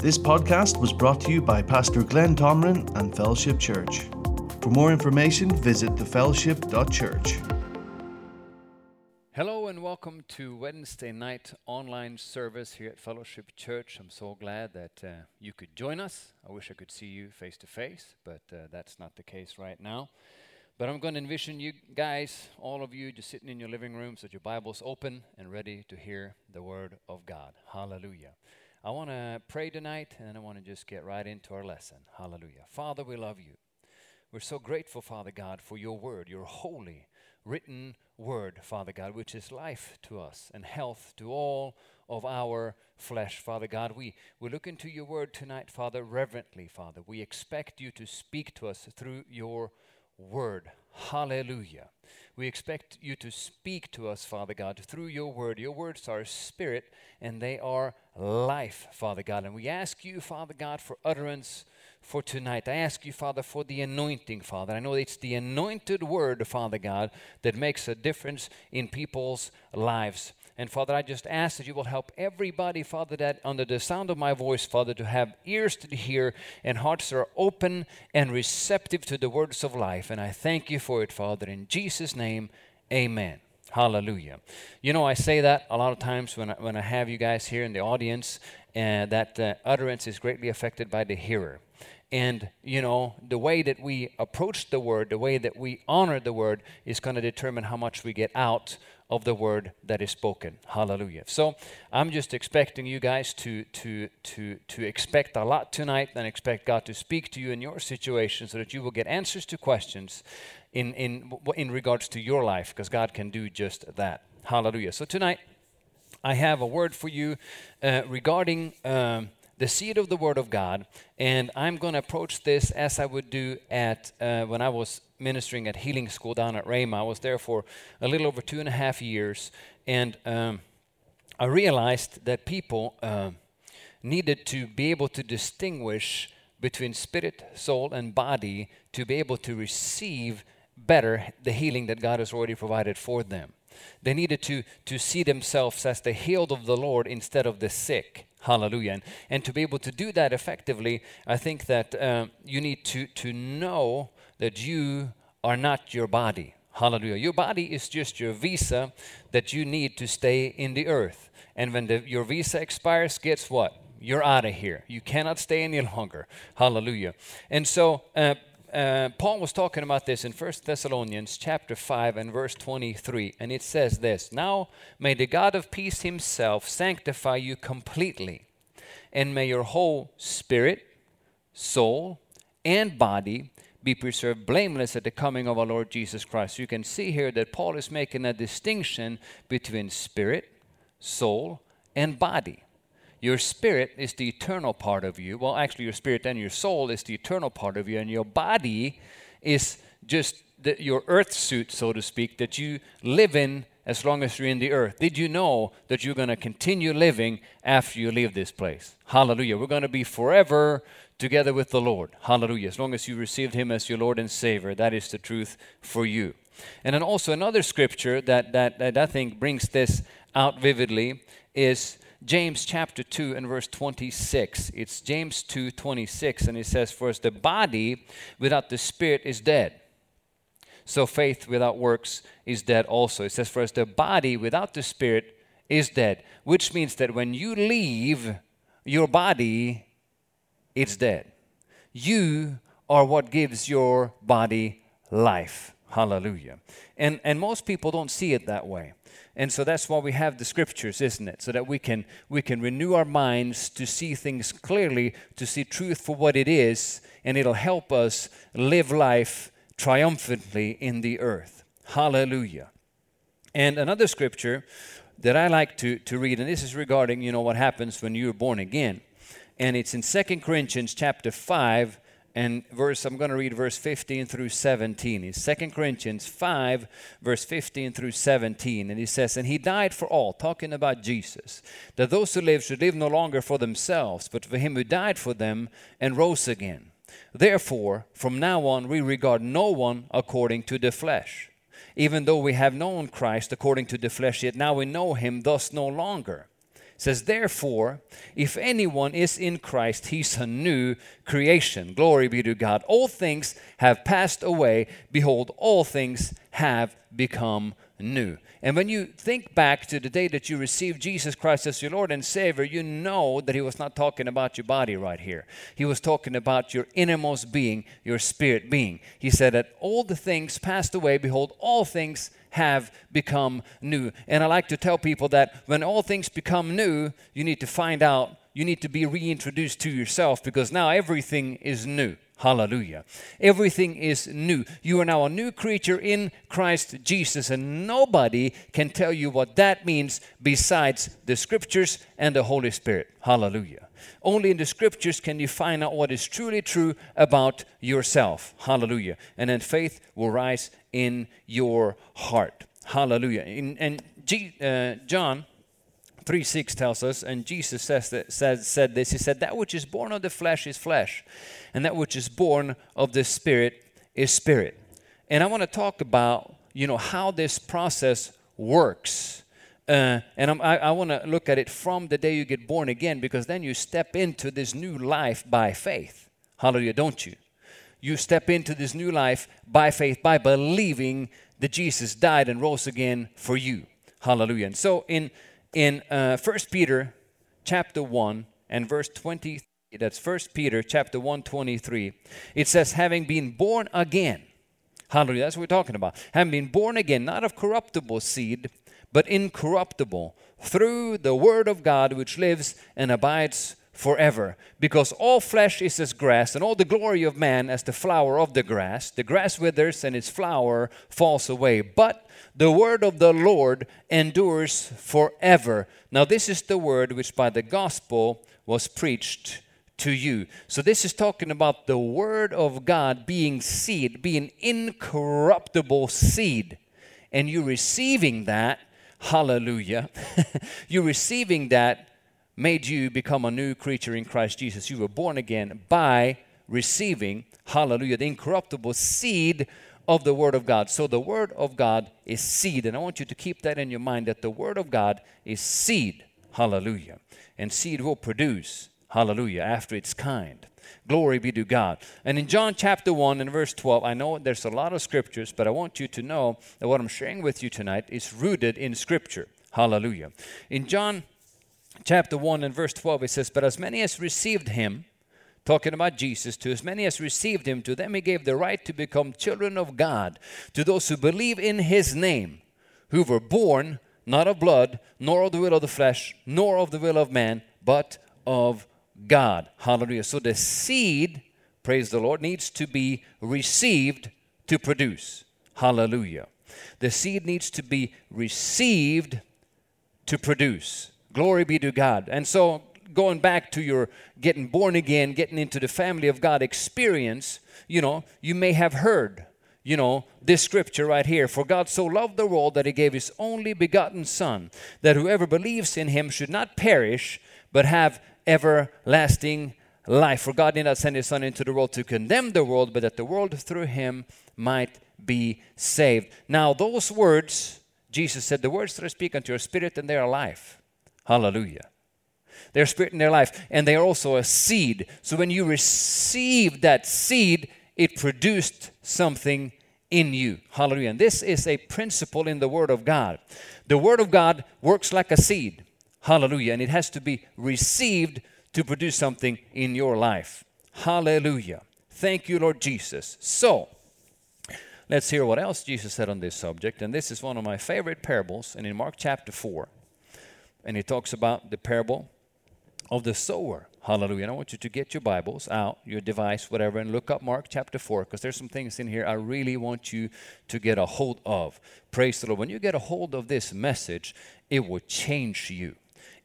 This podcast was brought to you by Pastor Glenn Tomrin and Fellowship Church. For more information, visit thefellowship.church. Hello and welcome to Wednesday night online service here at Fellowship Church. I'm so glad that uh, you could join us. I wish I could see you face to face, but uh, that's not the case right now. But I'm going to envision you guys, all of you, just sitting in your living rooms with your Bibles open and ready to hear the Word of God. Hallelujah. I want to pray tonight and I want to just get right into our lesson. Hallelujah. Father, we love you. We're so grateful, Father God, for your word, your holy, written word, Father God, which is life to us and health to all of our flesh, Father God. We, we look into your word tonight, Father, reverently, Father. We expect you to speak to us through your word. Hallelujah. We expect you to speak to us, Father God, through your word. Your words are spirit and they are life, Father God. And we ask you, Father God, for utterance for tonight. I ask you, Father, for the anointing, Father. I know it's the anointed word, Father God, that makes a difference in people's lives. And Father, I just ask that you will help everybody, Father, that under the sound of my voice, Father, to have ears to hear and hearts that are open and receptive to the words of life. And I thank you for it, Father. In Jesus' name, amen. Hallelujah. You know, I say that a lot of times when I, when I have you guys here in the audience, uh, that uh, utterance is greatly affected by the hearer. And, you know, the way that we approach the word, the way that we honor the word, is going to determine how much we get out of the word that is spoken. Hallelujah. So I'm just expecting you guys to to to to expect a lot tonight and expect God to speak to you in your situation so that you will get answers to questions in in in regards to your life because God can do just that. Hallelujah. So tonight I have a word for you uh, regarding. Um, the seed of the Word of God, and I'm going to approach this as I would do at uh, when I was ministering at Healing School down at Rhema. I was there for a little over two and a half years, and um, I realized that people uh, needed to be able to distinguish between spirit, soul, and body to be able to receive better the healing that God has already provided for them. They needed to, to see themselves as the healed of the Lord instead of the sick. Hallelujah. And, and to be able to do that effectively, I think that um, you need to, to know that you are not your body. Hallelujah. Your body is just your visa that you need to stay in the earth. And when the, your visa expires, guess what? You're out of here. You cannot stay any longer. Hallelujah. And so, uh, uh, Paul was talking about this in 1 Thessalonians chapter 5 and verse 23, and it says this Now may the God of peace himself sanctify you completely, and may your whole spirit, soul, and body be preserved blameless at the coming of our Lord Jesus Christ. You can see here that Paul is making a distinction between spirit, soul, and body. Your spirit is the eternal part of you. Well, actually, your spirit and your soul is the eternal part of you, and your body is just the, your earth suit, so to speak, that you live in as long as you're in the earth. Did you know that you're going to continue living after you leave this place? Hallelujah. We're going to be forever together with the Lord. Hallelujah. As long as you received Him as your Lord and Savior, that is the truth for you. And then also another scripture that, that, that I think brings this out vividly is James chapter 2 and verse 26. It's James 2 26, and it says, For as the body without the spirit is dead, so faith without works is dead also. It says, For as the body without the spirit is dead, which means that when you leave your body, it's dead. You are what gives your body life. Hallelujah. And, and most people don't see it that way. And so that's why we have the scriptures, isn't it? So that we can we can renew our minds to see things clearly, to see truth for what it is, and it'll help us live life triumphantly in the earth. Hallelujah. And another scripture that I like to, to read, and this is regarding, you know, what happens when you're born again. And it's in Second Corinthians chapter 5 and verse i'm going to read verse 15 through 17 it's 2 corinthians 5 verse 15 through 17 and he says and he died for all talking about jesus that those who live should live no longer for themselves but for him who died for them and rose again. Therefore from now on we regard no one according to the flesh. Even though we have known christ according to the flesh yet now we know him thus no longer says, Therefore, if anyone is in Christ, he's a new creation. Glory be to God. All things have passed away. Behold, all things have become new. And when you think back to the day that you received Jesus Christ as your Lord and Savior, you know that He was not talking about your body right here. He was talking about your innermost being, your spirit being. He said that all the things passed away, behold, all things have become new. And I like to tell people that when all things become new, you need to find out, you need to be reintroduced to yourself because now everything is new. Hallelujah. Everything is new. You are now a new creature in Christ Jesus, and nobody can tell you what that means besides the scriptures and the Holy Spirit. Hallelujah. Only in the scriptures can you find out what is truly true about yourself. Hallelujah. And then faith will rise in your heart. Hallelujah. In, and G, uh, John 3 6 tells us, and Jesus says that, said, said this He said, That which is born of the flesh is flesh, and that which is born of the spirit is spirit. And I want to talk about, you know, how this process works. Uh, and I'm, i I, want to look at it from the day you get born again because then you step into this new life by faith. Hallelujah, don't you? You step into this new life by faith, by believing that Jesus died and rose again for you. Hallelujah. And so in in uh, 1 Peter chapter 1 and verse 20, that's 1 Peter chapter 1, 23, it says, having been born again, hallelujah, that's what we're talking about, having been born again, not of corruptible seed, but incorruptible, through the word of God which lives and abides forever. Because all flesh is as grass, and all the glory of man as the flower of the grass. The grass withers and its flower falls away. But the word of the Lord endures forever. Now, this is the word which by the gospel was preached to you. So, this is talking about the word of God being seed, being incorruptible seed. And you receiving that, hallelujah, you receiving that made you become a new creature in Christ Jesus. You were born again by receiving, hallelujah, the incorruptible seed of the Word of God. So the Word of God is seed. And I want you to keep that in your mind that the Word of God is seed. Hallelujah. And seed will produce, hallelujah, after its kind. Glory be to God. And in John chapter 1 and verse 12, I know there's a lot of scriptures, but I want you to know that what I'm sharing with you tonight is rooted in scripture. Hallelujah. In John chapter 1 and verse 12, it says, But as many as received him, talking about Jesus, to as many as received him, to them he gave the right to become children of God, to those who believe in his name, who were born not of blood, nor of the will of the flesh, nor of the will of man, but of God. Hallelujah. So the seed, praise the Lord, needs to be received to produce. Hallelujah. The seed needs to be received to produce. Glory be to God. And so going back to your getting born again, getting into the family of God experience, you know, you may have heard, you know, this scripture right here. For God so loved the world that he gave his only begotten Son, that whoever believes in him should not perish, but have everlasting life. For God did not send his Son into the world to condemn the world, but that the world through him might be saved. Now, those words, Jesus said, the words that I speak unto your spirit and they are life. Hallelujah their spirit in their life, and they are also a seed. So when you receive that seed, it produced something in you. Hallelujah. And this is a principle in the Word of God. The Word of God works like a seed. Hallelujah. And it has to be received to produce something in your life. Hallelujah. Thank you, Lord Jesus. So, let's hear what else Jesus said on this subject. And this is one of my favorite parables, and in Mark chapter 4. And he talks about the parable of the sower. Hallelujah. And I want you to get your Bibles out, your device, whatever, and look up Mark chapter 4 because there's some things in here I really want you to get a hold of. Praise the Lord. When you get a hold of this message, it will change you.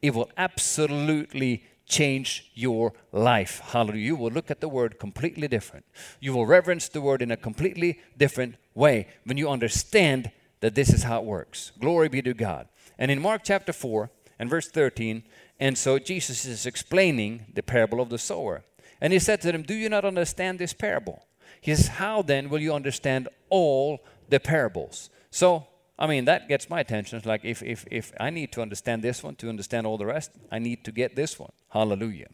It will absolutely change your life. Hallelujah. You will look at the word completely different. You will reverence the word in a completely different way when you understand that this is how it works. Glory be to God. And in Mark chapter 4 and verse 13, and so Jesus is explaining the parable of the sower. And he said to them, Do you not understand this parable? He says, How then will you understand all the parables? So I mean, that gets my attention. It's like if, if, if I need to understand this one to understand all the rest, I need to get this one. Hallelujah.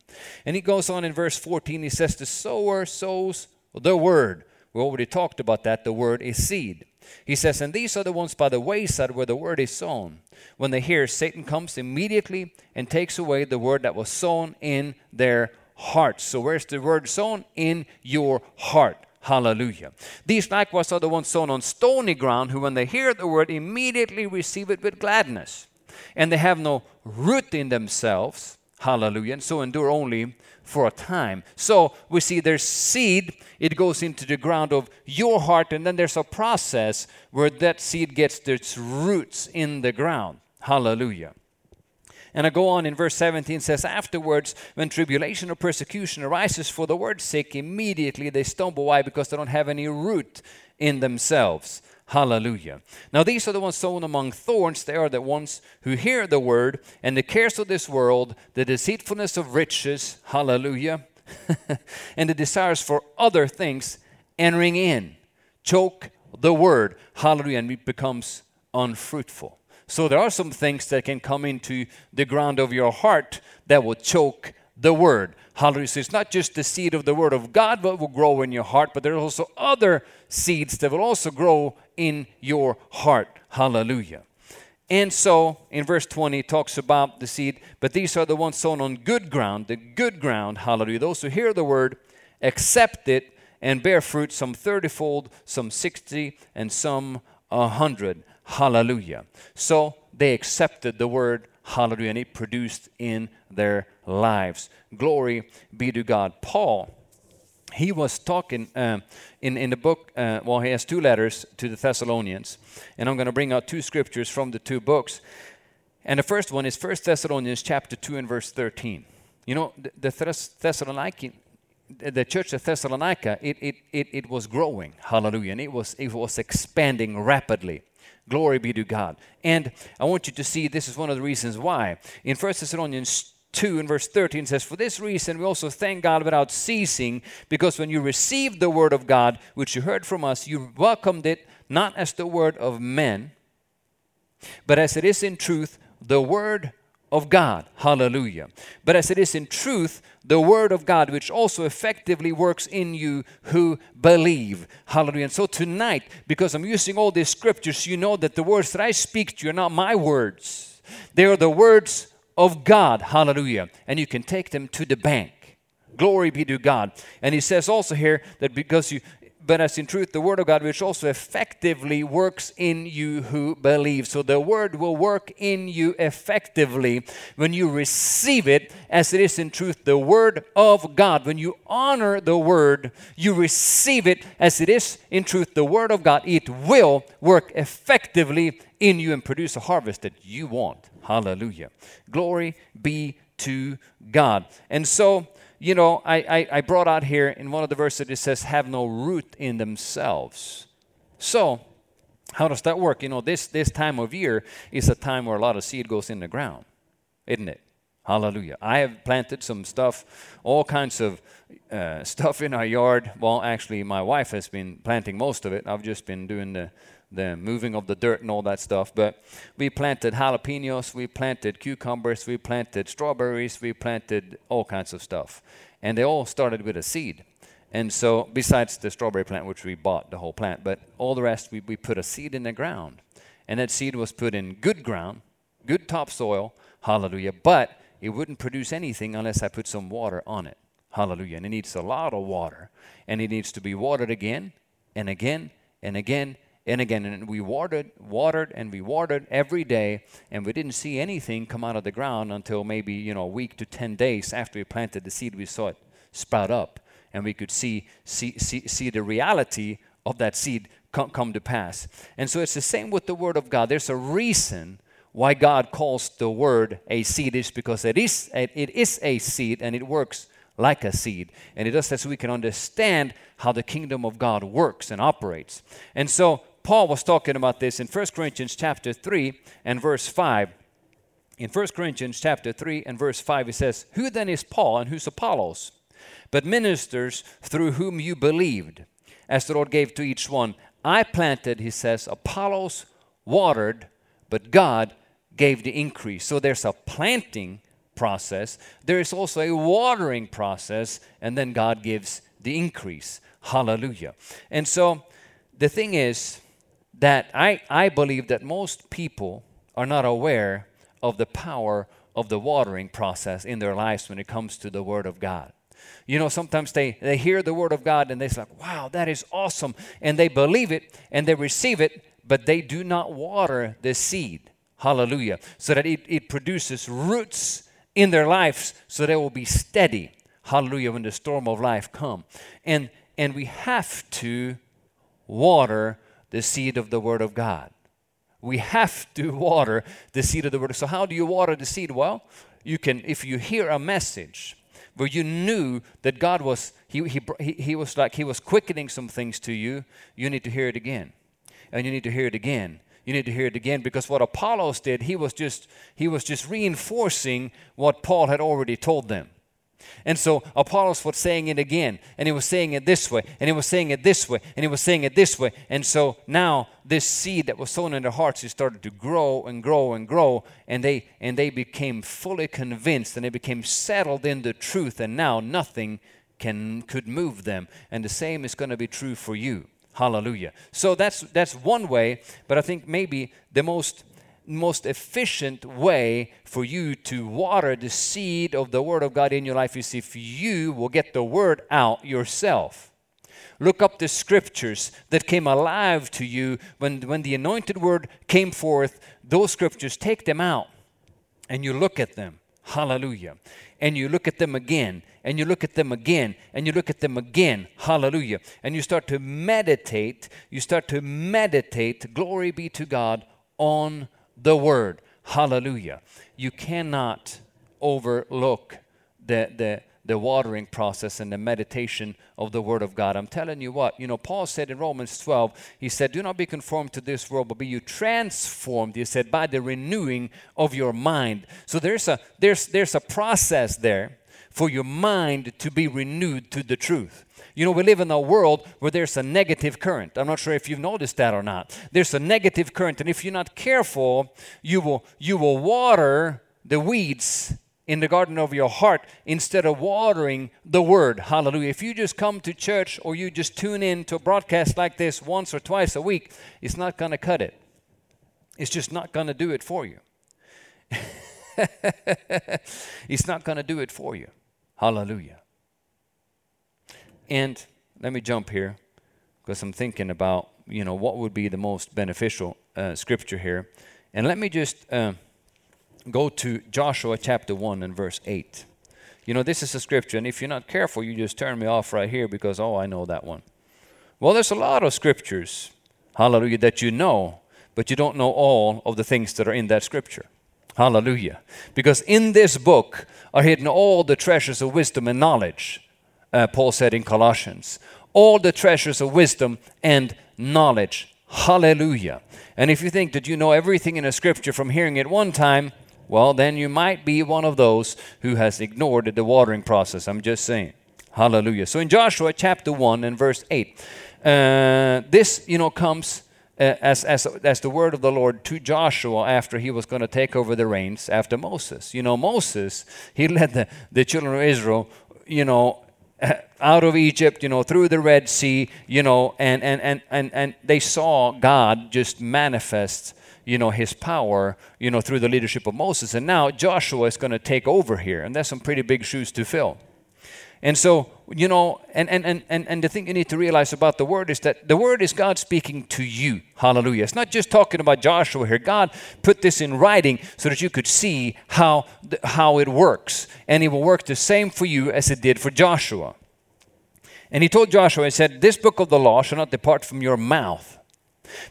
And he goes on in verse 14, he says, The sower sows the word. We already talked about that. The word is seed. He says, And these are the ones by the wayside where the word is sown. When they hear, Satan comes immediately and takes away the word that was sown in their hearts. So, where's the word sown? In your heart. Hallelujah. These likewise are the ones sown on stony ground, who, when they hear the word, immediately receive it with gladness. And they have no root in themselves. Hallelujah. And so endure only for a time. So we see there's seed, it goes into the ground of your heart, and then there's a process where that seed gets its roots in the ground. Hallelujah. And I go on in verse 17 says, Afterwards, when tribulation or persecution arises for the word's sake, immediately they stumble. Why? Because they don't have any root in themselves. Hallelujah. Now, these are the ones sown among thorns. They are the ones who hear the word, and the cares of this world, the deceitfulness of riches, hallelujah, and the desires for other things entering in, choke the word, hallelujah, and it becomes unfruitful. So, there are some things that can come into the ground of your heart that will choke the word. Hallelujah. So it's not just the seed of the word of God that will grow in your heart, but there are also other seeds that will also grow in your heart. Hallelujah. And so in verse 20, it talks about the seed, but these are the ones sown on good ground, the good ground, hallelujah. Those who hear the word, accept it, and bear fruit, some 30 fold, some 60, and some a 100. Hallelujah. So they accepted the word, hallelujah, and it produced in their lives. Glory be to God. Paul, he was talking uh, in, in the book, uh, well, he has two letters to the Thessalonians, and I'm going to bring out two scriptures from the two books. And the first one is 1 Thessalonians chapter 2 and verse 13. You know, the, the the church of Thessalonica, it, it, it, it was growing, hallelujah, and it was, it was expanding rapidly. Glory be to God. And I want you to see this is one of the reasons why. In 1 Thessalonians 2 and verse 13 says, For this reason we also thank God without ceasing, because when you received the word of God, which you heard from us, you welcomed it not as the word of men, but as it is in truth, the word of God. Hallelujah. But as it is in truth, the Word of God, which also effectively works in you who believe. Hallelujah. And so tonight, because I'm using all these scriptures, you know that the words that I speak to you are not my words, they are the words of God. Hallelujah. And you can take them to the bank. Glory be to God. And he says also here that because you, but as in truth the word of God, which also effectively works in you who believe. So the word will work in you effectively when you receive it as it is in truth the word of God. When you honor the word, you receive it as it is in truth the word of God. It will work effectively in you and produce a harvest that you want. Hallelujah. Glory be to God. And so, you know, I, I, I, brought out here in one of the verses it says, have no root in themselves. So, how does that work? You know, this, this time of year is a time where a lot of seed goes in the ground, isn't it? Hallelujah. I have planted some stuff, all kinds of uh, stuff in our yard. Well, actually, my wife has been planting most of it. I've just been doing the the moving of the dirt and all that stuff. But we planted jalapenos, we planted cucumbers, we planted strawberries, we planted all kinds of stuff. And they all started with a seed. And so, besides the strawberry plant, which we bought the whole plant, but all the rest, we, we put a seed in the ground. And that seed was put in good ground, good topsoil, hallelujah. But it wouldn't produce anything unless I put some water on it, hallelujah. And it needs a lot of water. And it needs to be watered again and again and again and again. And we watered, watered, and we watered every day, and we didn't see anything come out of the ground until maybe you know a week to ten days after we planted the seed. We saw it sprout up, and we could see see see, see the reality of that seed come, come to pass. And so it's the same with the Word of God. There's a reason why God calls the Word a seed is because it is it is a seed and it works like a seed. And it does that so we can understand how the kingdom of God works and operates. And so Paul was talking about this in 1 Corinthians chapter 3 and verse 5. In 1 Corinthians chapter 3 and verse 5, he says, Who then is Paul and who's Apollos? But ministers through whom you believed, as the Lord gave to each one. I planted, he says, Apollos watered, but God gave the increase. So there's a planting process, there is also a watering process, and then God gives the increase. Hallelujah. And so the thing is that I, I believe that most people are not aware of the power of the watering process in their lives when it comes to the Word of God. You know, sometimes they, they hear the Word of God and they're like, wow, that is awesome. And they believe it and they receive it, but they do not water the seed. Hallelujah. So that it, it produces roots in their lives so they will be steady. Hallelujah. When the storm of life come. And, and we have to water the seed of the Word of God. We have to water the seed of the Word. So, how do you water the seed? Well, you can, if you hear a message where you knew that God was, he, he, he was like, He was quickening some things to you, you need to hear it again. And you need to hear it again. You need to hear it again because what Apollos did, he was just, he was just reinforcing what Paul had already told them. And so Apollos was saying it again, and he was saying it this way, and he was saying it this way, and he was saying it this way. And so now this seed that was sown in their hearts it started to grow and grow and grow, and they and they became fully convinced and they became settled in the truth, and now nothing can could move them. And the same is going to be true for you. Hallelujah. So that's that's one way, but I think maybe the most most efficient way for you to water the seed of the Word of God in your life is if you will get the Word out yourself. Look up the scriptures that came alive to you when, when the anointed Word came forth. Those scriptures, take them out and you look at them. Hallelujah. And you look at them again, and you look at them again, and you look at them again. Hallelujah. And you start to meditate, you start to meditate, glory be to God, on the Word. Hallelujah. You cannot overlook the, the, the watering process and the meditation of the Word of God. I'm telling you what, you know, Paul said in Romans 12, he said, Do not be conformed to this world, but be you transformed, he said, by the renewing of your mind. So there's a there's there's a process there for your mind to be renewed to the truth. You know, we live in a world where there's a negative current. I'm not sure if you've noticed that or not. There's a negative current, and if you're not careful, you will you will water the weeds in the garden of your heart instead of watering the word. Hallelujah. If you just come to church or you just tune in to a broadcast like this once or twice a week, it's not going to cut it. It's just not going to do it for you. it's not going to do it for you. Hallelujah. And let me jump here because I'm thinking about, you know, what would be the most beneficial uh, scripture here. And let me just uh, go to Joshua chapter 1 and verse 8. You know, this is a scripture, and if you're not careful, you just turn me off right here because, oh, I know that one. Well, there's a lot of scriptures, hallelujah, that you know, but you don't know all of the things that are in that scripture. Hallelujah. Because in this book are hidden all the treasures of wisdom and knowledge uh, Paul said in Colossians. All the treasures of wisdom and knowledge. Hallelujah. And if you think that you know everything in a scripture from hearing it one time, well, then you might be one of those who has ignored the watering process. I'm just saying. Hallelujah. So in Joshua chapter 1 and verse 8, uh, this, you know, comes uh, as, as, as the word of the Lord to Joshua after he was going to take over the reins after Moses. You know, Moses, he led the, the children of Israel, you know, out of Egypt, you know, through the Red Sea, you know, and, and, and, and, and they saw God just manifest, you know, his power, you know, through the leadership of Moses. And now Joshua is going to take over here, and that's some pretty big shoes to fill. And so, you know, and, and, and, and, the thing you need to realize about the word is that the word is God speaking to you. Hallelujah. It's not just talking about Joshua here. God put this in writing so that you could see how, how it works. And it will work the same for you as it did for Joshua. And he told Joshua, he said, This book of the law shall not depart from your mouth,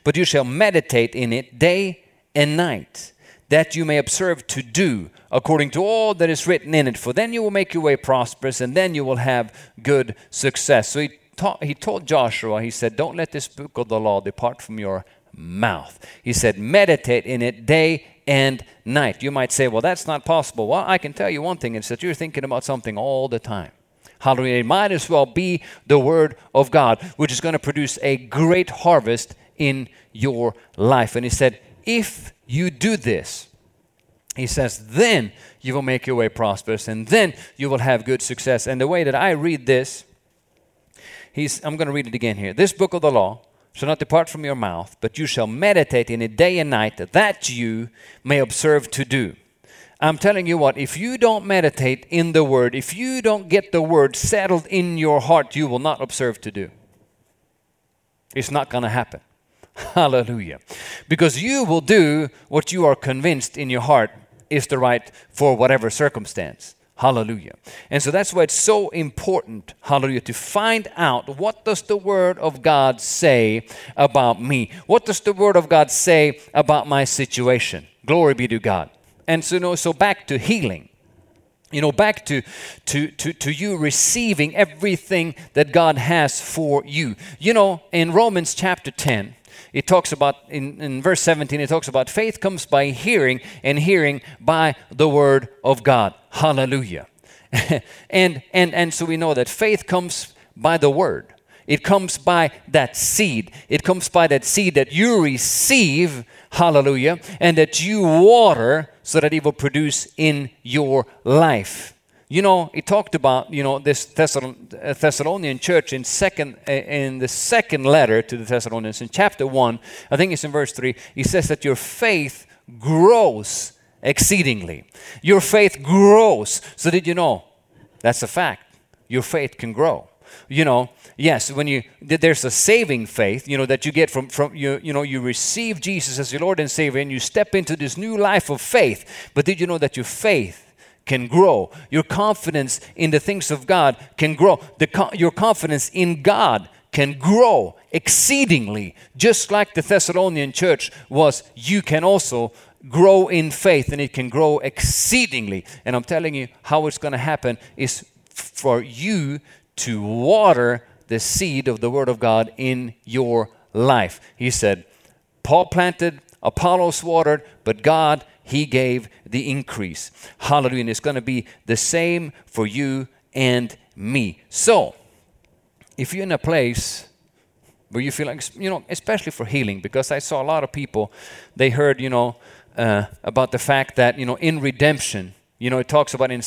but you shall meditate in it day and night that you may observe to do according to all that is written in it. For then you will make your way prosperous, and then you will have good success. So he, taught, he told Joshua, he said, Don't let this book of the law depart from your mouth. He said, Meditate in it day and night. You might say, Well, that's not possible. Well, I can tell you one thing it's that you're thinking about something all the time. Hallelujah. It might as well be the Word of God, which is going to produce a great harvest in your life. And he said, if you do this, he says, then you will make your way prosperous and then you will have good success. And the way that I read this, he's, I'm going to read it again here. This book of the law shall not depart from your mouth, but you shall meditate in it day and night, that you may observe to do. I'm telling you what, if you don't meditate in the word, if you don't get the word settled in your heart, you will not observe to do. It's not going to happen. Hallelujah. Because you will do what you are convinced in your heart is the right for whatever circumstance. Hallelujah. And so that's why it's so important, hallelujah, to find out what does the word of God say about me? What does the word of God say about my situation? Glory be to God. And so, you know, so back to healing. You know, back to, to, to, to you receiving everything that God has for you. You know, in Romans chapter 10, it talks about, in, in verse 17, it talks about faith comes by hearing, and hearing by the word of God. Hallelujah. and, and, and so we know that faith comes by the word. It comes by that seed. It comes by that seed that you receive, hallelujah, and that you water so that it will produce in your life. You know, he talked about you know this uh, Thessalonian church in second uh, in the second letter to the Thessalonians in chapter one. I think it's in verse three. He says that your faith grows exceedingly. Your faith grows. So did you know? That's a fact. Your faith can grow. You know, yes, when you there's a saving faith, you know, that you get from from you you know you receive Jesus as your Lord and Savior, and you step into this new life of faith. But did you know that your faith can grow. Your confidence in the things of God can grow. The, your confidence in God can grow exceedingly. Just like the Thessalonian church was, you can also grow in faith and it can grow exceedingly. And I'm telling you how it's going to happen is for you to water the seed of the Word of God in your life. He said, Paul planted, Apollos watered, but God he gave the increase. Hallelujah. And it's going to be the same for you and me. So, if you're in a place where you feel like, you know, especially for healing, because I saw a lot of people, they heard, you know, uh, about the fact that, you know, in redemption, you know, it talks about in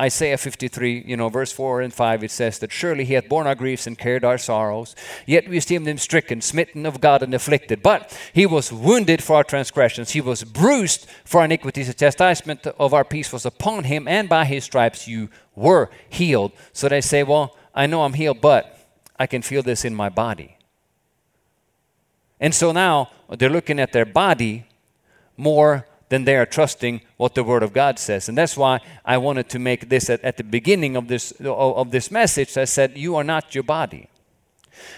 Isaiah 53, you know, verse 4 and 5, it says that surely he hath borne our griefs and carried our sorrows. Yet we esteemed him stricken, smitten of God, and afflicted. But he was wounded for our transgressions, he was bruised for our iniquities. The chastisement of our peace was upon him, and by his stripes you were healed. So they say, well, I know I'm healed, but I can feel this in my body. And so now they're looking at their body more then they are trusting what the Word of God says. And that's why I wanted to make this at, at the beginning of this, of this message. I said, You are not your body.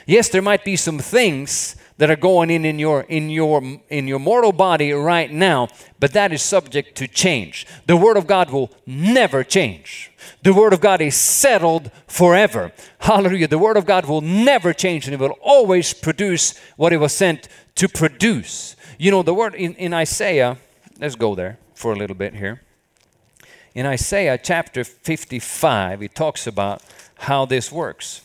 Yes, there might be some things that are going in in your in your in your mortal body right now, but that is subject to change. The word of God will never change. The word of God is settled forever. Hallelujah. The word of God will never change and it will always produce what it was sent to produce. You know, the word in, in Isaiah let's go there for a little bit here. In Isaiah chapter 55, it talks about how this works.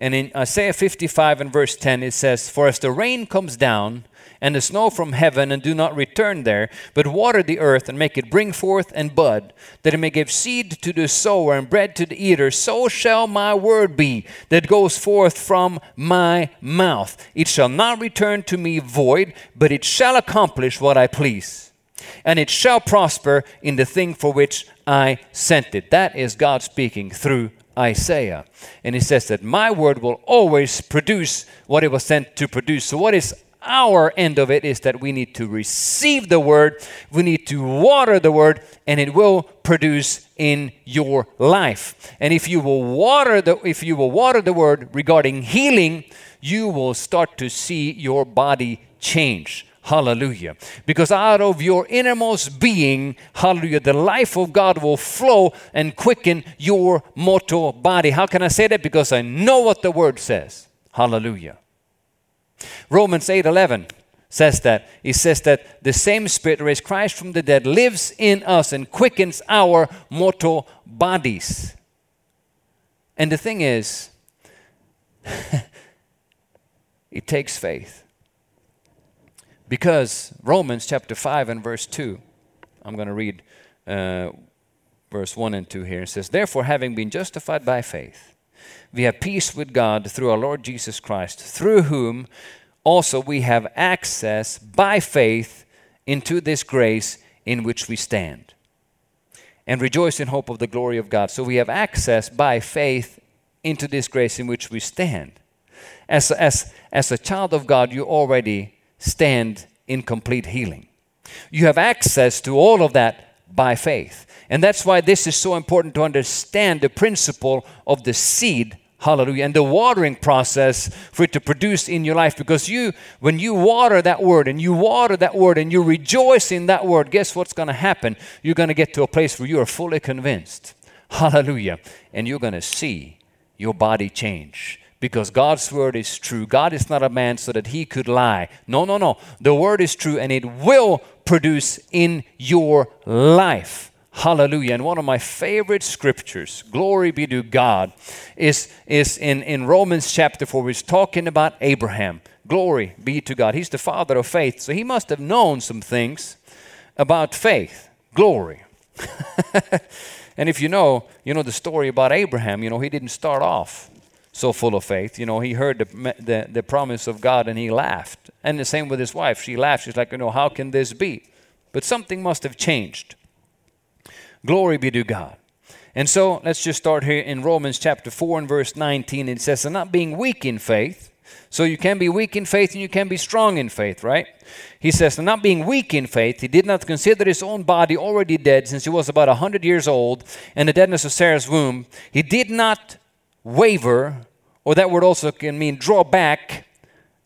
And in Isaiah 55 and verse 10, it says, For as the rain comes down and the snow from heaven and do not return there, but water the earth and make it bring forth and bud, that it may give seed to the sower and bread to the eater, so shall my word be that goes forth from my mouth. It shall not return to me void, but it shall accomplish what I please and it shall prosper in the thing for which I sent it. That is God speaking through Isaiah. And he says that my word will always produce what it was sent to produce. So, what is our end of it is that we need to receive the word, we need to water the word, and it will produce in your life. And if you will water the if you will water the word regarding healing, you will start to see your body change. Hallelujah. Because out of your innermost being, hallelujah, the life of God will flow and quicken your mortal body. How can I say that? Because I know what the word says. Hallelujah. Romans 8 11 says that. It says that the same Spirit raised Christ from the dead lives in us and quickens our mortal bodies. And the thing is, it takes faith. Because Romans chapter 5 and verse 2, I'm going to read uh, verse 1 and 2 here. It says, Therefore, having been justified by faith, we have peace with God through our Lord Jesus Christ, through whom also we have access by faith into this grace in which we stand and rejoice in hope of the glory of God. So we have access by faith into this grace in which we stand. As, as, as a child of God, you already stand in complete healing. You have access to all of that by faith. And that's why this is so important to understand the principle of the seed Hallelujah. And the watering process for it to produce in your life. Because you, when you water that word and you water that word and you rejoice in that word, guess what's going to happen? You're going to get to a place where you are fully convinced. Hallelujah. And you're going to see your body change. Because God's word is true. God is not a man so that he could lie. No, no, no. The word is true and it will produce in your life. Hallelujah. And one of my favorite scriptures, glory be to God, is, is in, in Romans chapter 4, which is talking about Abraham. Glory be to God. He's the father of faith. So he must have known some things about faith. Glory. and if you know, you know the story about Abraham, you know, he didn't start off so full of faith. You know, he heard the, the, the promise of God and he laughed. And the same with his wife. She laughed. She's like, you know, how can this be? But something must have changed. Glory be to God. And so let's just start here in Romans chapter 4 and verse 19. It says, not being weak in faith. So you can be weak in faith and you can be strong in faith, right? He says, not being weak in faith, he did not consider his own body already dead since he was about a 100 years old and the deadness of Sarah's womb. He did not waver, or that word also can mean draw back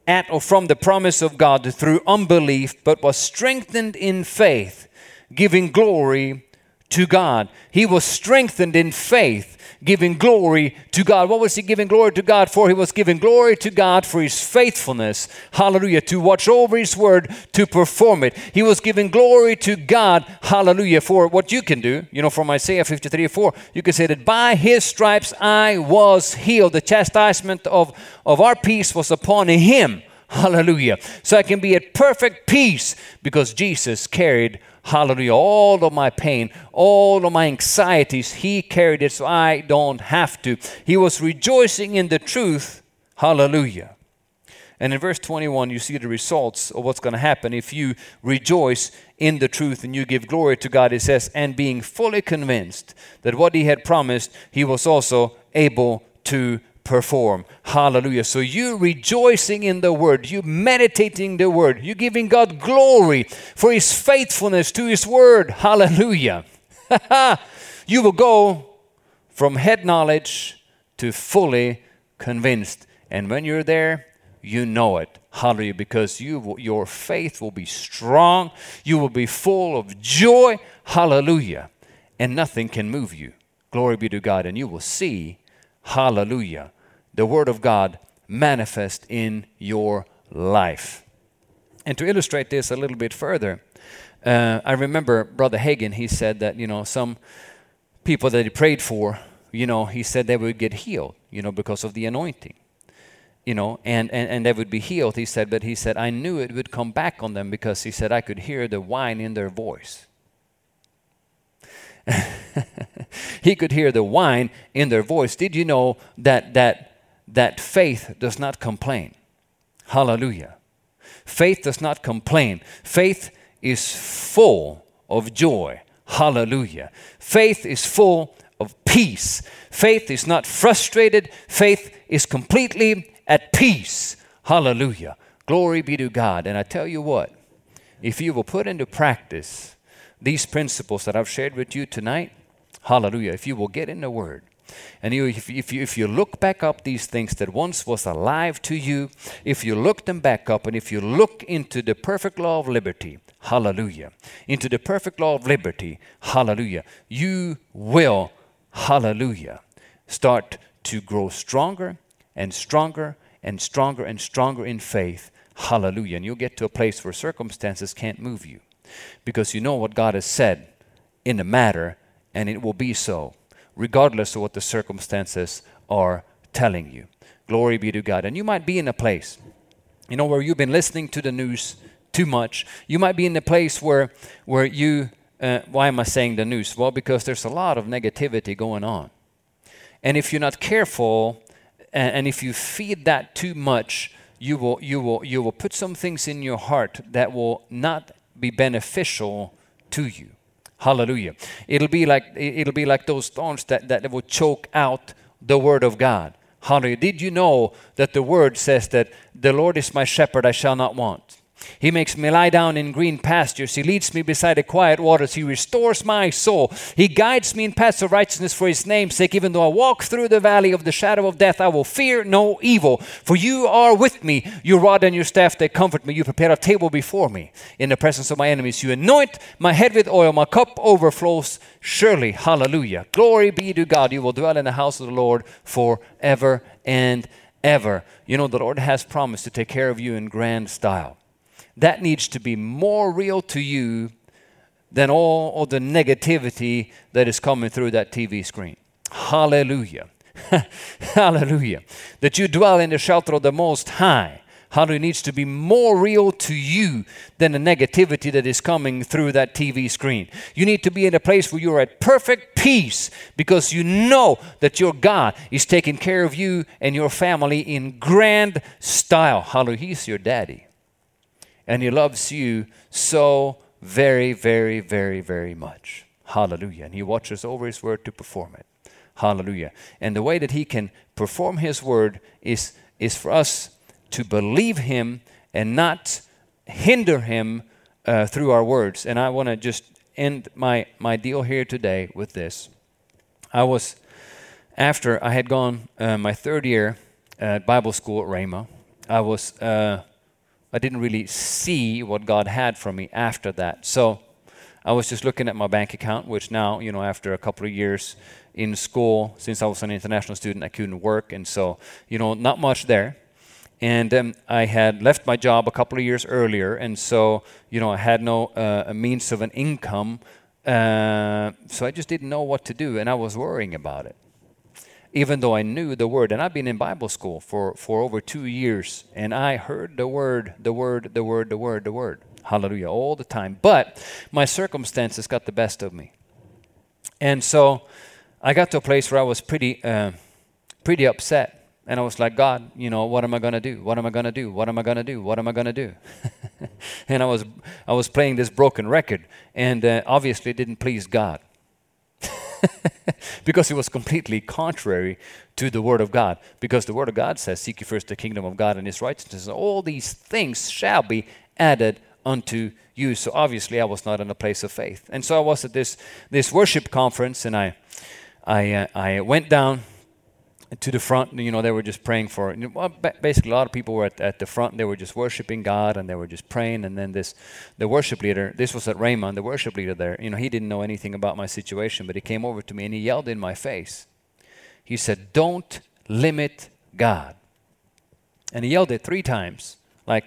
at or from the promise of God through unbelief, but was strengthened in faith, giving glory to God. He was strengthened in faith, giving glory to God. What was he giving glory to God for? He was giving glory to God for his faithfulness. Hallelujah. To watch over his word, to perform it. He was giving glory to God. Hallelujah. For what you can do. You know, from Isaiah 53 4, you can say that by his stripes I was healed. The chastisement of, of our peace was upon him. Hallelujah. So I can be at perfect peace because Jesus carried Hallelujah. All of my pain, all of my anxieties, He carried it so I don't have to. He was rejoicing in the truth. Hallelujah. And in verse 21, you see the results of what's going to happen if you rejoice in the truth and you give glory to God. It says, and being fully convinced that what He had promised, He was also able to perform. Hallelujah. So you rejoicing in the word, you meditating the word, you giving God glory for his faithfulness to his word. Hallelujah. you will go from head knowledge to fully convinced. And when you're there, you know it. Hallelujah. Because you, your faith will be strong. You will be full of joy. Hallelujah. And nothing can move you. Glory be to God. And you will see hallelujah, the Word of God manifest in your life. And to illustrate this a little bit further, uh, I remember Brother Hagin, he said that, you know, some people that he prayed for, you know, he said they would get healed, you know, because of the anointing. You know, and, and, and they would be healed, he said, but he said, I knew it would come back on them because he said, I could hear the whine in their voice. he could hear the whine in their voice. Did you know that, that, that faith does not complain? Hallelujah. Faith does not complain. Faith is full of joy. Hallelujah. Faith is full of peace. Faith is not frustrated. Faith is completely at peace. Hallelujah. Glory be to God. And I tell you what, if you will put into practice these principles that I've shared with you tonight, hallelujah, if you will get in the Word, and you, if, if, you, if you look back up these things that once was alive to you, if you look them back up, and if you look into the perfect law of liberty, hallelujah, into the perfect law of liberty, hallelujah, you will, hallelujah, start to grow stronger and stronger and stronger and stronger in faith, hallelujah. And you'll get to a place where circumstances can't move you because you know what God has said in the matter, and it will be so, regardless of what the circumstances are telling you. Glory be to God. And you might be in a place, you know, where you've been listening to the news too much. You might be in a place where, where you, uh, why am I saying the news? Well, because there's a lot of negativity going on. And if you're not careful, and, and if you feed that too much, you will, you, will, you will put some things in your heart that will not be beneficial to you. Hallelujah. It'll be like, it'll be like those thorns that, that will choke out the word of God. Hallelujah. Did you know that the word says that the Lord is my shepherd, I shall not want? He makes me lie down in green pastures. He leads me beside the quiet waters. He restores my soul. He guides me in paths of righteousness for his name's sake. Even though I walk through the valley of the shadow of death, I will fear no evil. For you are with me. Your rod and your staff, they comfort me. You prepare a table before me in the presence of my enemies. You anoint my head with oil. My cup overflows. Surely, hallelujah. Glory be to God. You will dwell in the house of the Lord forever and ever. You know, the Lord has promised to take care of you in grand style that needs to be more real to you than all of the negativity that is coming through that TV screen. Hallelujah. Hallelujah. That you dwell in the shelter of the Most High. Hallelujah needs to be more real to you than the negativity that is coming through that TV screen. You need to be in a place where you're at perfect peace because you know that your God is taking care of you and your family in grand style. Hallelujah. He's your daddy and He loves you so very, very, very, very much. Hallelujah. And He watches over His word to perform it. Hallelujah. And the way that He can perform His word is, is for us to believe Him and not hinder Him uh, through our words. And I want to just end my, my deal here today with this. I was, after I had gone uh, my third year at Bible school at Rhema, I was. Uh, I didn't really see what God had for me after that. So I was just looking at my bank account, which now, you know, after a couple of years in school, since I was an international student, I couldn't work. And so, you know, not much there. And um, I had left my job a couple of years earlier. And so, you know, I had no uh, means of an income. Uh, so I just didn't know what to do. And I was worrying about it even though I knew the word. And I've been in Bible school for, for over two years, and I heard the word, the word, the word, the word, the word. Hallelujah, all the time. But my circumstances got the best of me. And so I got to a place where I was pretty, uh, pretty upset. And I was like, God, you know, what am I going to do? What am I going to do? What am I going to do? What am I going to do? and I was, I was playing this broken record, and uh, obviously it didn't please God. because it was completely contrary to the Word of God. Because the Word of God says, Seek ye first the kingdom of God and His righteousness, and all these things shall be added unto you. So obviously, I was not in a place of faith. And so I was at this, this worship conference, and I, I, uh, I went down to the front, you know, they were just praying for, basically a lot of people were at, at the front, they were just worshiping God and they were just praying. And then this, the worship leader, this was at Rhema, the worship leader there, you know, he didn't know anything about my situation, but he came over to me and he yelled in my face. He said, Don't limit God. And he yelled it three times, like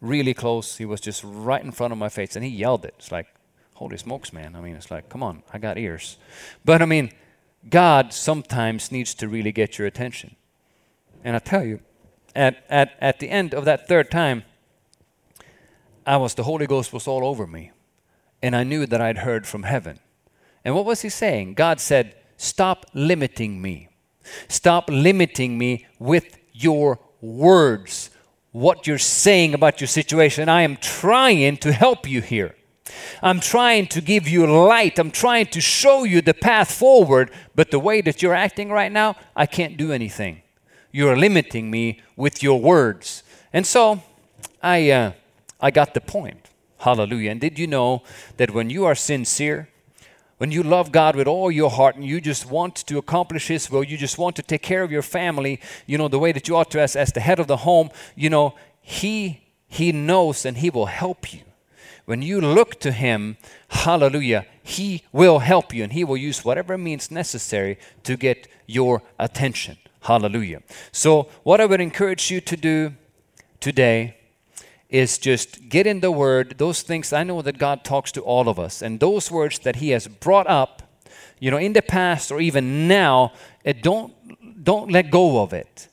really close. He was just right in front of my face and he yelled it. It's like, holy smokes, man. I mean, it's like, come on, I got ears. But I mean, God sometimes needs to really get your attention. And I tell you, at, at, at the end of that third time, I was, the Holy Ghost was all over me. And I knew that I'd heard from heaven. And what was he saying? God said, Stop limiting me. Stop limiting me with your words, what you're saying about your situation. I am trying to help you here. I'm trying to give you light. I'm trying to show you the path forward. But the way that you're acting right now, I can't do anything. You're limiting me with your words. And so I, uh, I got the point. Hallelujah. And did you know that when you are sincere, when you love God with all your heart and you just want to accomplish His will, you just want to take care of your family, you know, the way that you ought to as, as the head of the home, you know, He He knows and He will help you. When you look to Him, hallelujah, He will help you and He will use whatever means necessary to get your attention. Hallelujah. So, what I would encourage you to do today is just get in the Word, those things I know that God talks to all of us, and those words that He has brought up, you know, in the past or even now, don't, don't let go of it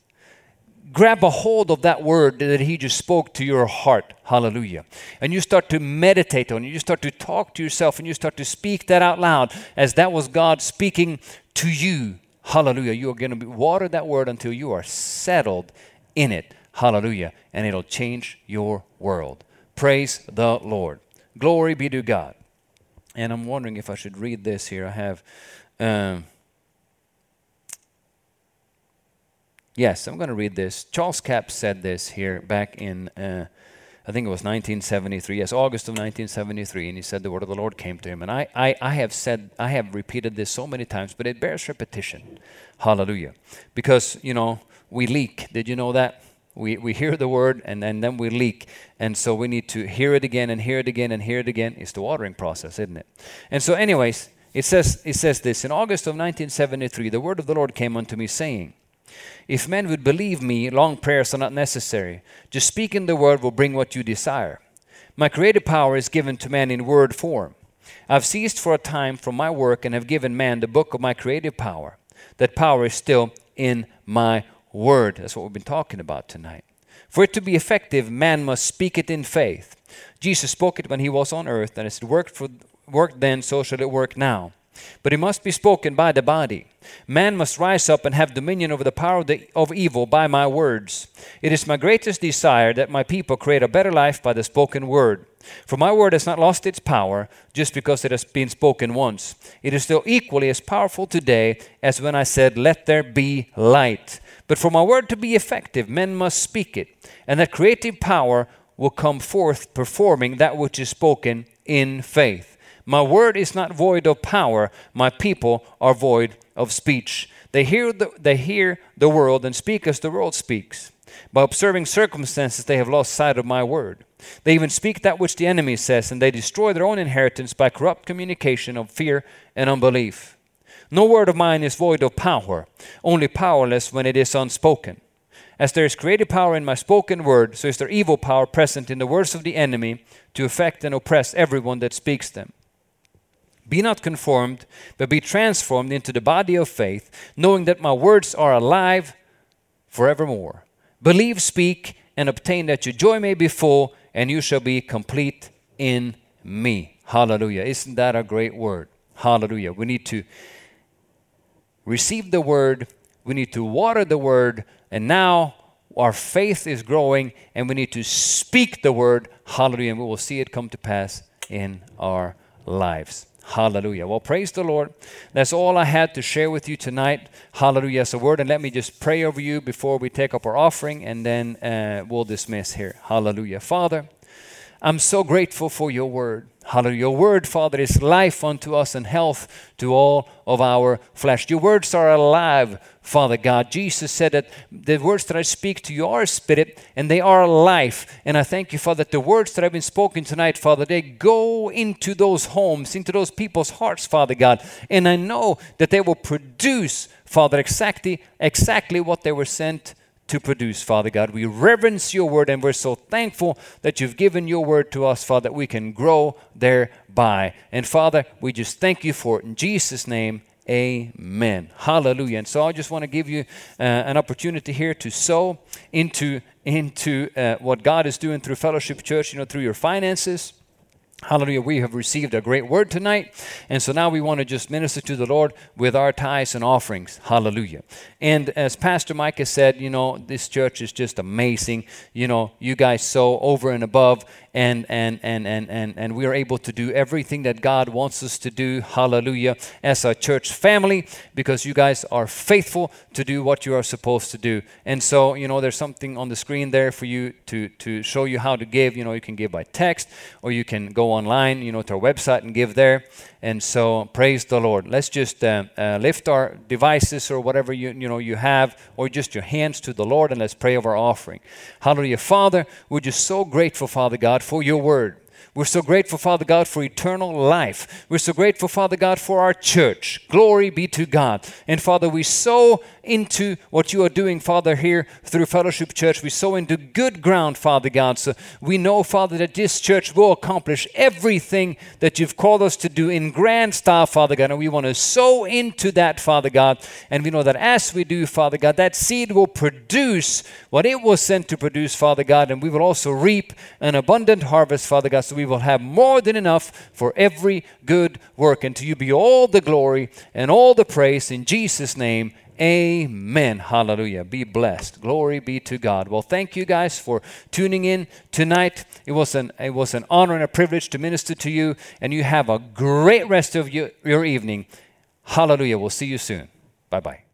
grab a hold of that word that he just spoke to your heart. Hallelujah. And you start to meditate on it. You start to talk to yourself and you start to speak that out loud as that was God speaking to you. Hallelujah. You are going to water that word until you are settled in it. Hallelujah. And it'll change your world. Praise the Lord. Glory be to God. And I'm wondering if I should read this here. I have. Um, yes, I'm going to read this. Charles Capps said this here back in, uh, I think it was 1973. Yes, August of 1973. And he said the word of the Lord came to him. And I, I, I have said, I have repeated this so many times, but it bears repetition. Hallelujah. Because, you know, we leak. Did you know that? We, we hear the word and, and then we leak. And so we need to hear it again and hear it again and hear it again. It's the watering process, isn't it? And so, anyways, it says, it says this In August of 1973, the word of the Lord came unto me, saying, If men would believe me, long prayers are not necessary. Just speaking the word will bring what you desire. My creative power is given to man in word form. I've ceased for a time from my work and have given man the book of my creative power. That power is still in my word. That's what we've been talking about tonight. For it to be effective, man must speak it in faith. Jesus spoke it when he was on earth, and as it worked, for, worked then, so shall it work now. But it must be spoken by the body. Man must rise up and have dominion over the power of, the, of evil by my words. It is my greatest desire that my people create a better life by the spoken word. For my word has not lost its power just because it has been spoken once. It is still equally as powerful today as when I said, Let there be light. But for my word to be effective, men must speak it, and that creative power will come forth performing that which is spoken in faith. My word is not void of power, my people are void of speech. They hear the, they hear the world and speak as the world speaks. By observing circumstances, they have lost sight of my word. They even speak that which the enemy says, and they destroy their own inheritance by corrupt communication of fear and unbelief. No word of mine is void of power, only powerless when it is unspoken. As there is creative power in my spoken word, so is there evil power present in the words of the enemy to affect and oppress everyone that speaks them. Be not conformed, but be transformed into the body of faith, knowing that my words are alive forevermore. Believe, speak, and obtain that your joy may be full, and you shall be complete in me. Hallelujah. Isn't that a great word? Hallelujah. We need to receive the word, we need to water the word, and now our faith is growing and we need to speak the word. Hallelujah. And we will see it come to pass in our lives. Hallelujah. Well, praise the Lord. That's all I had to share with you tonight. Hallelujah. It's a word. And let me just pray over you before we take up our offering and then uh, we'll dismiss here. Hallelujah. Father, I'm so grateful for your word. Hallelujah. Your word, Father, is life unto us and health to all of our flesh. Your words are alive, Father God. Jesus said that the words that I speak to you are spirit and they are life. And I thank you, Father, that the words that have been spoken tonight, Father, they go into those homes, into those people's hearts, Father God. And I know that they will produce, Father, exactly, exactly what they were sent to produce, Father God. We reverence your word and we're so thankful that you've given your word to us, Father, that we can grow thereby. And Father, we just thank you for it. In Jesus' name, amen. Hallelujah. And so I just want to give you uh, an opportunity here to sow into, into uh, what God is doing through Fellowship Church, you know, through your finances. Hallelujah. We have received a great word tonight. And so now we want to just minister to the Lord with our tithes and offerings. Hallelujah. And as Pastor Micah said, you know, this church is just amazing. You know, you guys sow over and above and and and and and, and we are able to do everything that God wants us to do. Hallelujah. As a church family, because you guys are faithful to do what you are supposed to do. And so, you know, there's something on the screen there for you to to show you how to give. You know, you can give by text or you can go online, you know, to our website and give there. And so, praise the Lord. Let's just uh, uh, lift our devices or whatever you you know you have, or just your hands to the Lord, and let's pray over our offering. Hallelujah, Father. We're just so grateful, Father God, for your word. We're so grateful, Father God, for eternal life. We're so grateful, Father God, for our church. Glory be to God. And Father, we sow into what you are doing, Father, here through Fellowship Church. We sow into good ground, Father God. So we know, Father, that this church will accomplish everything that you've called us to do in grand style, Father God. And we want to sow into that, Father God. And we know that as we do, Father God, that seed will produce what it was sent to produce, Father God. And we will also reap an abundant harvest, Father God. So we will have more than enough for every good work. And to you be all the glory and all the praise in Jesus' name. Amen. Hallelujah. Be blessed. Glory be to God. Well, thank you guys for tuning in tonight. It was an it was an honor and a privilege to minister to you, and you have a great rest of your, your evening. Hallelujah. We'll see you soon. Bye bye.